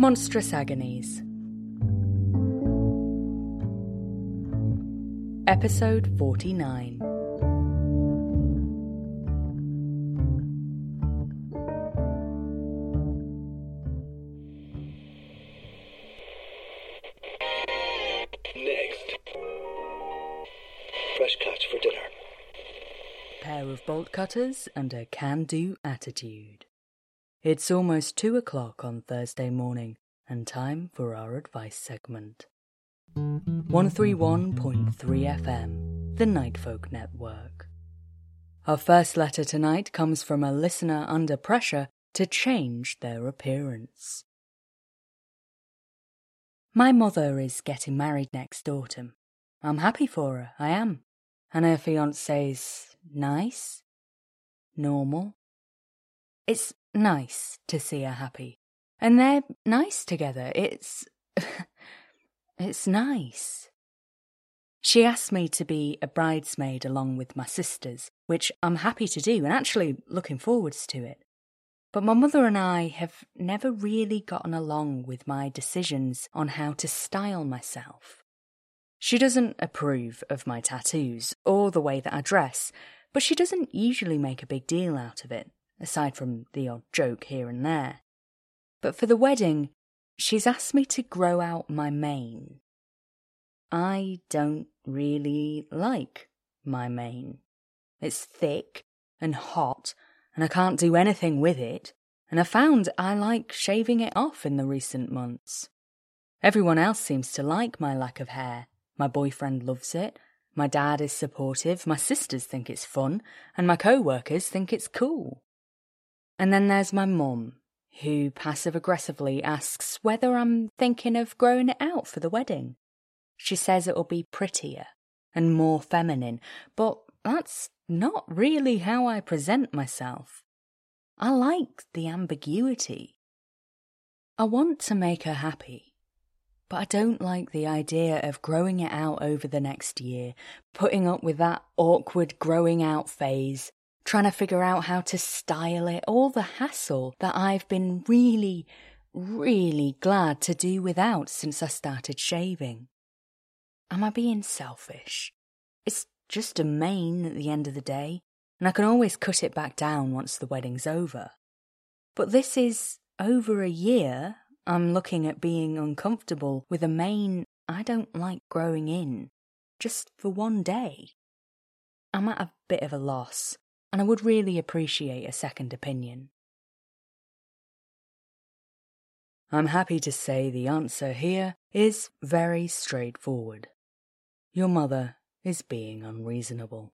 Monstrous Agonies. Episode 49. Next. Fresh catch for dinner. Pair of bolt cutters and a can do attitude. It's almost two o'clock on Thursday morning, and time for our advice segment. 131.3 FM, the Nightfolk Network. Our first letter tonight comes from a listener under pressure to change their appearance. My mother is getting married next autumn. I'm happy for her, I am. And her fiance's nice, normal. It's nice to see her happy. And they're nice together. It's. it's nice. She asked me to be a bridesmaid along with my sisters, which I'm happy to do and actually looking forwards to it. But my mother and I have never really gotten along with my decisions on how to style myself. She doesn't approve of my tattoos or the way that I dress, but she doesn't usually make a big deal out of it, aside from the odd joke here and there. But for the wedding, she's asked me to grow out my mane. I don't really like my mane. It's thick and hot and I can't do anything with it, and I found I like shaving it off in the recent months. Everyone else seems to like my lack of hair. My boyfriend loves it, my dad is supportive, my sisters think it's fun, and my co workers think it's cool. And then there's my mum, who passive aggressively asks whether I'm thinking of growing it out for the wedding. She says it'll be prettier and more feminine, but that's not really how I present myself. I like the ambiguity. I want to make her happy, but I don't like the idea of growing it out over the next year, putting up with that awkward growing out phase, trying to figure out how to style it, all the hassle that I've been really, really glad to do without since I started shaving. Am I being selfish? It's just a mane at the end of the day, and I can always cut it back down once the wedding's over. But this is over a year I'm looking at being uncomfortable with a mane I don't like growing in, just for one day. I'm at a bit of a loss, and I would really appreciate a second opinion. I'm happy to say the answer here is very straightforward. Your mother is being unreasonable.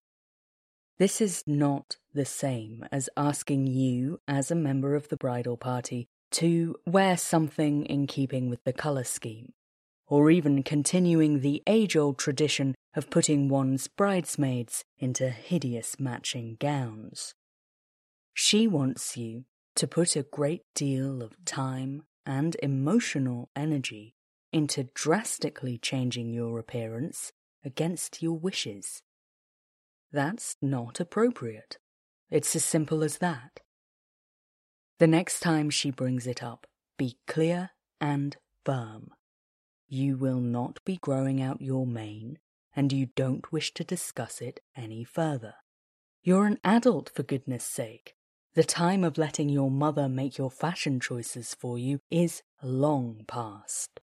This is not the same as asking you, as a member of the bridal party, to wear something in keeping with the colour scheme, or even continuing the age old tradition of putting one's bridesmaids into hideous matching gowns. She wants you to put a great deal of time and emotional energy into drastically changing your appearance against your wishes. That's not appropriate. It's as simple as that. The next time she brings it up, be clear and firm. You will not be growing out your mane, and you don't wish to discuss it any further. You're an adult, for goodness sake. The time of letting your mother make your fashion choices for you is long past.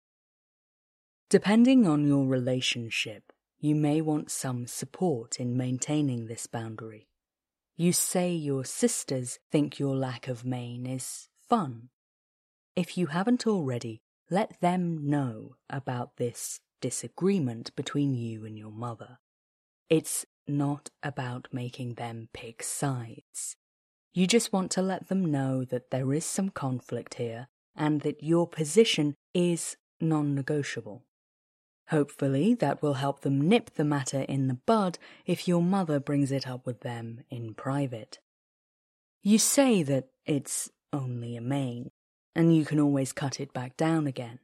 Depending on your relationship, you may want some support in maintaining this boundary. You say your sisters think your lack of mane is fun. If you haven't already, let them know about this disagreement between you and your mother. It's not about making them pick sides. You just want to let them know that there is some conflict here and that your position is non negotiable. Hopefully, that will help them nip the matter in the bud if your mother brings it up with them in private. You say that it's only a mane, and you can always cut it back down again.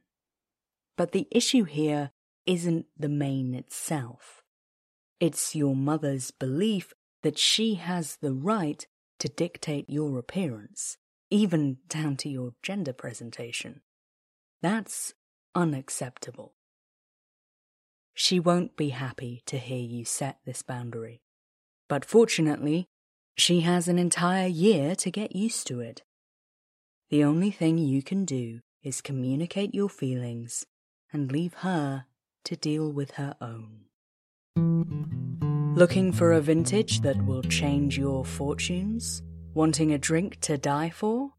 But the issue here isn't the mane itself. It's your mother's belief that she has the right to dictate your appearance, even down to your gender presentation. That's unacceptable. She won't be happy to hear you set this boundary. But fortunately, she has an entire year to get used to it. The only thing you can do is communicate your feelings and leave her to deal with her own. Looking for a vintage that will change your fortunes? Wanting a drink to die for?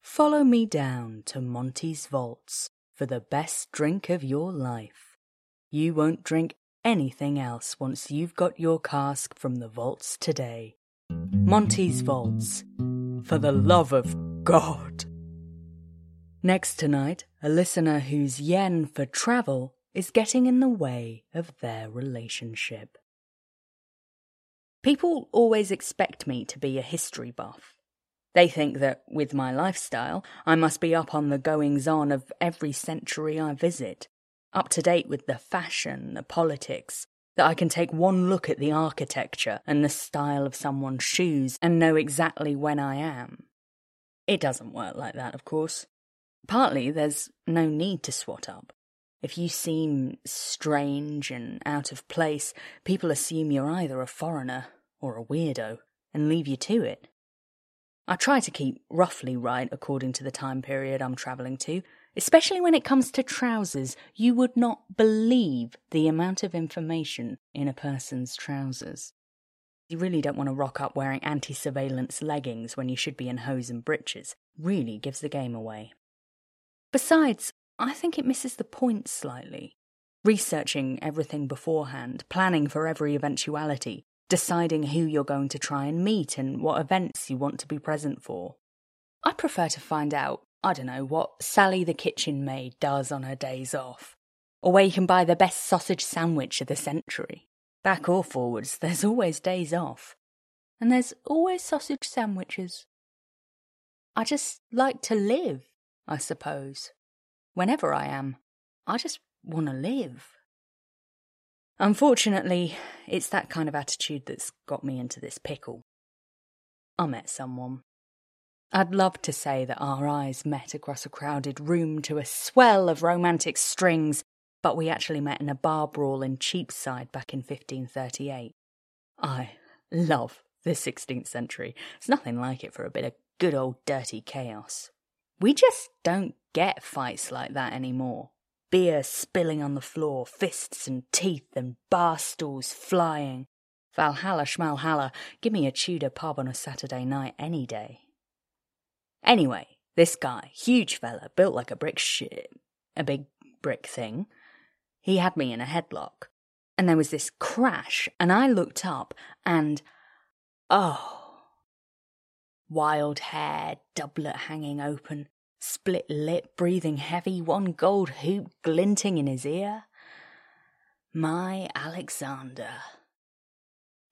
Follow me down to Monty's Vaults for the best drink of your life. You won't drink anything else once you've got your cask from the vaults today. Monty's Vaults. For the love of God. Next tonight, a listener whose yen for travel is getting in the way of their relationship. People always expect me to be a history buff. They think that with my lifestyle, I must be up on the goings on of every century I visit, up to date with the fashion, the politics, that I can take one look at the architecture and the style of someone's shoes and know exactly when I am. It doesn't work like that, of course. Partly, there's no need to swat up. If you seem strange and out of place, people assume you're either a foreigner or a weirdo and leave you to it. I try to keep roughly right according to the time period I'm travelling to, especially when it comes to trousers. You would not believe the amount of information in a person's trousers. You really don't want to rock up wearing anti surveillance leggings when you should be in hose and breeches. Really gives the game away. Besides, I think it misses the point slightly. Researching everything beforehand, planning for every eventuality, deciding who you're going to try and meet and what events you want to be present for. I prefer to find out, I don't know, what Sally the kitchen maid does on her days off, or where you can buy the best sausage sandwich of the century. Back or forwards, there's always days off, and there's always sausage sandwiches. I just like to live, I suppose. Whenever I am, I just want to live. Unfortunately, it's that kind of attitude that's got me into this pickle. I met someone. I'd love to say that our eyes met across a crowded room to a swell of romantic strings, but we actually met in a bar brawl in Cheapside back in 1538. I love the 16th century. It's nothing like it for a bit of good old dirty chaos. We just don't get fights like that anymore beer spilling on the floor, fists and teeth and bar stools flying. Valhalla schmalhalla, give me a Tudor pub on a Saturday night any day. Anyway, this guy, huge fella, built like a brick shit, a big brick thing, he had me in a headlock. And there was this crash, and I looked up, and oh. Wild hair, doublet hanging open, split lip, breathing heavy, one gold hoop glinting in his ear. My Alexander.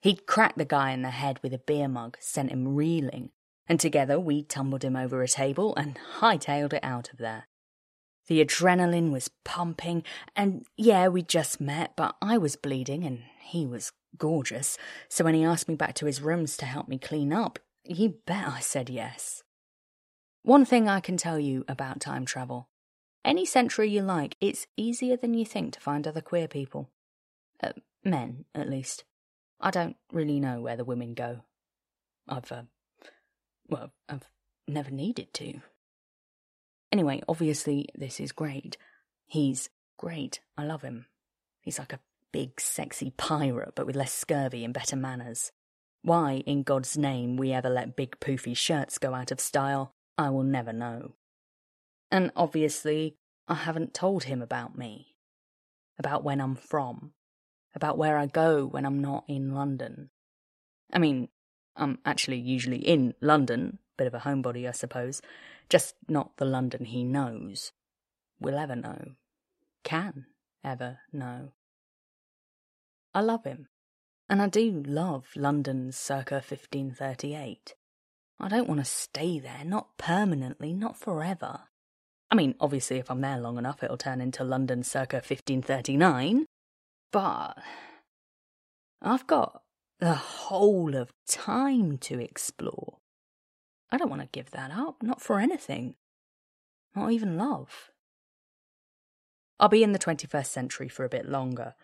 He'd cracked the guy in the head with a beer mug, sent him reeling, and together we tumbled him over a table and hightailed it out of there. The adrenaline was pumping, and yeah, we'd just met, but I was bleeding and he was gorgeous, so when he asked me back to his rooms to help me clean up, you bet I said yes. One thing I can tell you about time travel any century you like, it's easier than you think to find other queer people. Uh, men, at least. I don't really know where the women go. I've, uh, well, I've never needed to. Anyway, obviously, this is great. He's great. I love him. He's like a big, sexy pirate, but with less scurvy and better manners. Why, in God's name, we ever let big poofy shirts go out of style, I will never know. And obviously, I haven't told him about me, about when I'm from, about where I go when I'm not in London. I mean, I'm actually usually in London, bit of a homebody, I suppose, just not the London he knows, will ever know, can ever know. I love him, and I do love London circa 1538. I don't want to stay there, not permanently, not forever. I mean, obviously, if I'm there long enough, it'll turn into London circa 1539. But I've got the whole of time to explore. I don't want to give that up, not for anything. Not even love. I'll be in the 21st century for a bit longer.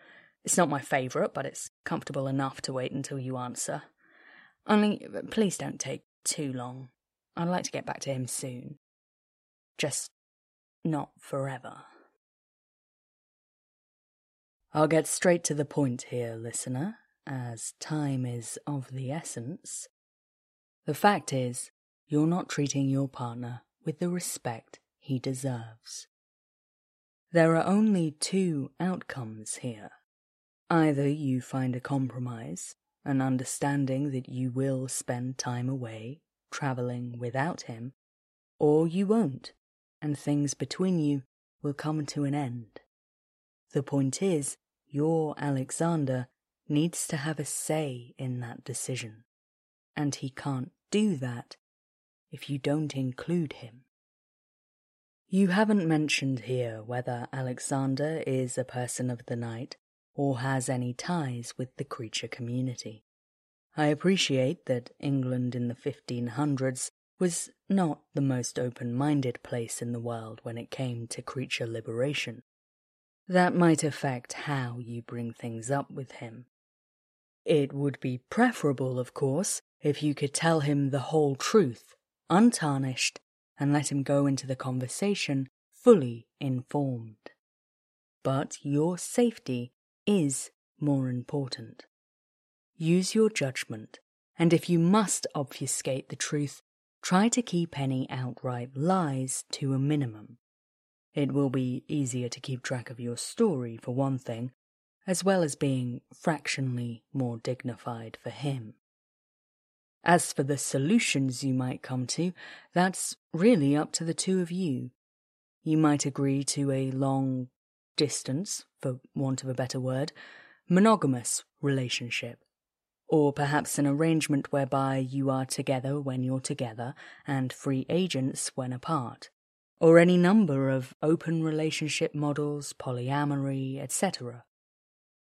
It's not my favourite, but it's comfortable enough to wait until you answer. Only, please don't take too long. I'd like to get back to him soon. Just not forever. I'll get straight to the point here, listener, as time is of the essence. The fact is, you're not treating your partner with the respect he deserves. There are only two outcomes here. Either you find a compromise, an understanding that you will spend time away, travelling without him, or you won't, and things between you will come to an end. The point is, your Alexander needs to have a say in that decision, and he can't do that if you don't include him. You haven't mentioned here whether Alexander is a person of the night or has any ties with the creature community. I appreciate that England in the 1500s was not the most open minded place in the world when it came to creature liberation. That might affect how you bring things up with him. It would be preferable, of course, if you could tell him the whole truth, untarnished, and let him go into the conversation fully informed. But your safety is more important. Use your judgment, and if you must obfuscate the truth, try to keep any outright lies to a minimum. It will be easier to keep track of your story, for one thing, as well as being fractionally more dignified for him. As for the solutions you might come to, that's really up to the two of you. You might agree to a long distance, for want of a better word, monogamous relationship. Or perhaps an arrangement whereby you are together when you're together and free agents when apart. Or any number of open relationship models, polyamory, etc.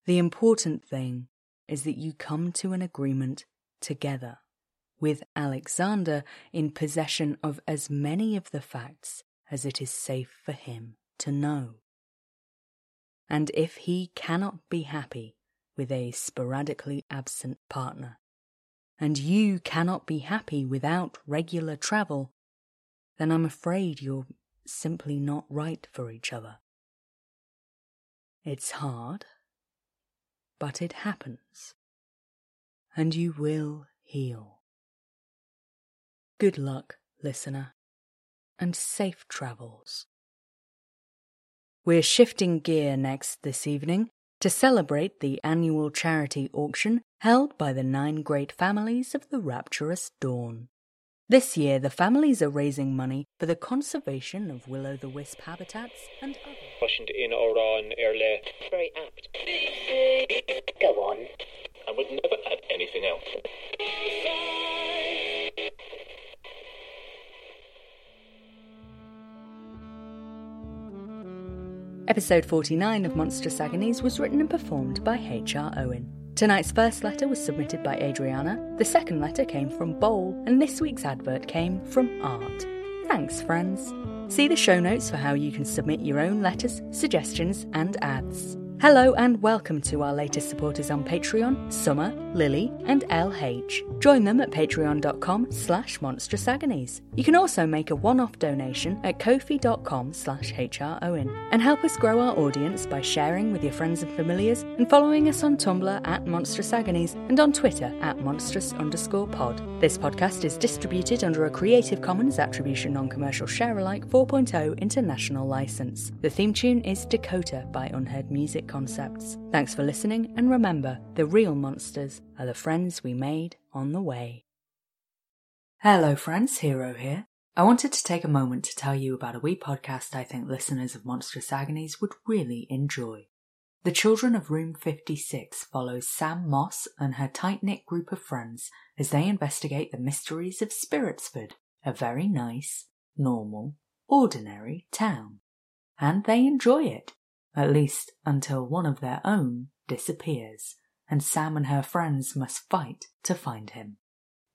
The important thing is that you come to an agreement together, with Alexander in possession of as many of the facts as it is safe for him to know. And if he cannot be happy with a sporadically absent partner, and you cannot be happy without regular travel, then I'm afraid you're simply not right for each other. It's hard, but it happens. And you will heal. Good luck, listener, and safe travels. We're shifting gear next this evening to celebrate the annual charity auction held by the nine great families of the Rapturous Dawn. This year, the families are raising money for the conservation of will o' the wisp habitats and other. Questioned in or on earlier. Very apt. Go on. I would never add anything else. Episode 49 of Monstrous Agonies was written and performed by H.R. Owen. Tonight's first letter was submitted by Adriana, the second letter came from Bowl, and this week's advert came from Art. Thanks, friends. See the show notes for how you can submit your own letters, suggestions, and ads. Hello and welcome to our latest supporters on Patreon, Summer, Lily, and LH. Join them at patreon.com slash monstrousagonies. You can also make a one-off donation at kofi.com slash hrowen and help us grow our audience by sharing with your friends and familiars and following us on Tumblr at Monstrous Agonies and on Twitter at monstrous underscore pod. This podcast is distributed under a Creative Commons Attribution Non-Commercial Share-alike 4.0 international license. The theme tune is Dakota by Unheard Music concepts. Thanks for listening, and remember the real monsters are the friends we made on the way. Hello, friends, Hero here. I wanted to take a moment to tell you about a wee podcast I think listeners of Monstrous Agonies would really enjoy. The Children of Room 56 follows Sam Moss and her tight knit group of friends as they investigate the mysteries of Spiritsford, a very nice, normal, ordinary town. And they enjoy it at least until one of their own disappears, and Sam and her friends must fight to find him.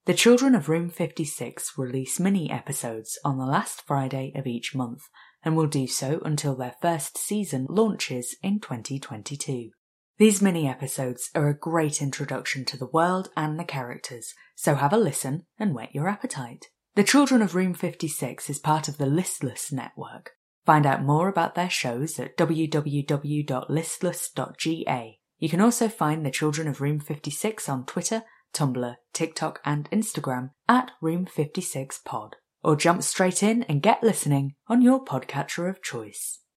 The Children of Room 56 release mini episodes on the last Friday of each month, and will do so until their first season launches in 2022. These mini episodes are a great introduction to the world and the characters, so have a listen and whet your appetite. The Children of Room 56 is part of the Listless Network. Find out more about their shows at www.listless.ga. You can also find the Children of Room 56 on Twitter, Tumblr, TikTok, and Instagram at Room56pod. Or jump straight in and get listening on your podcatcher of choice.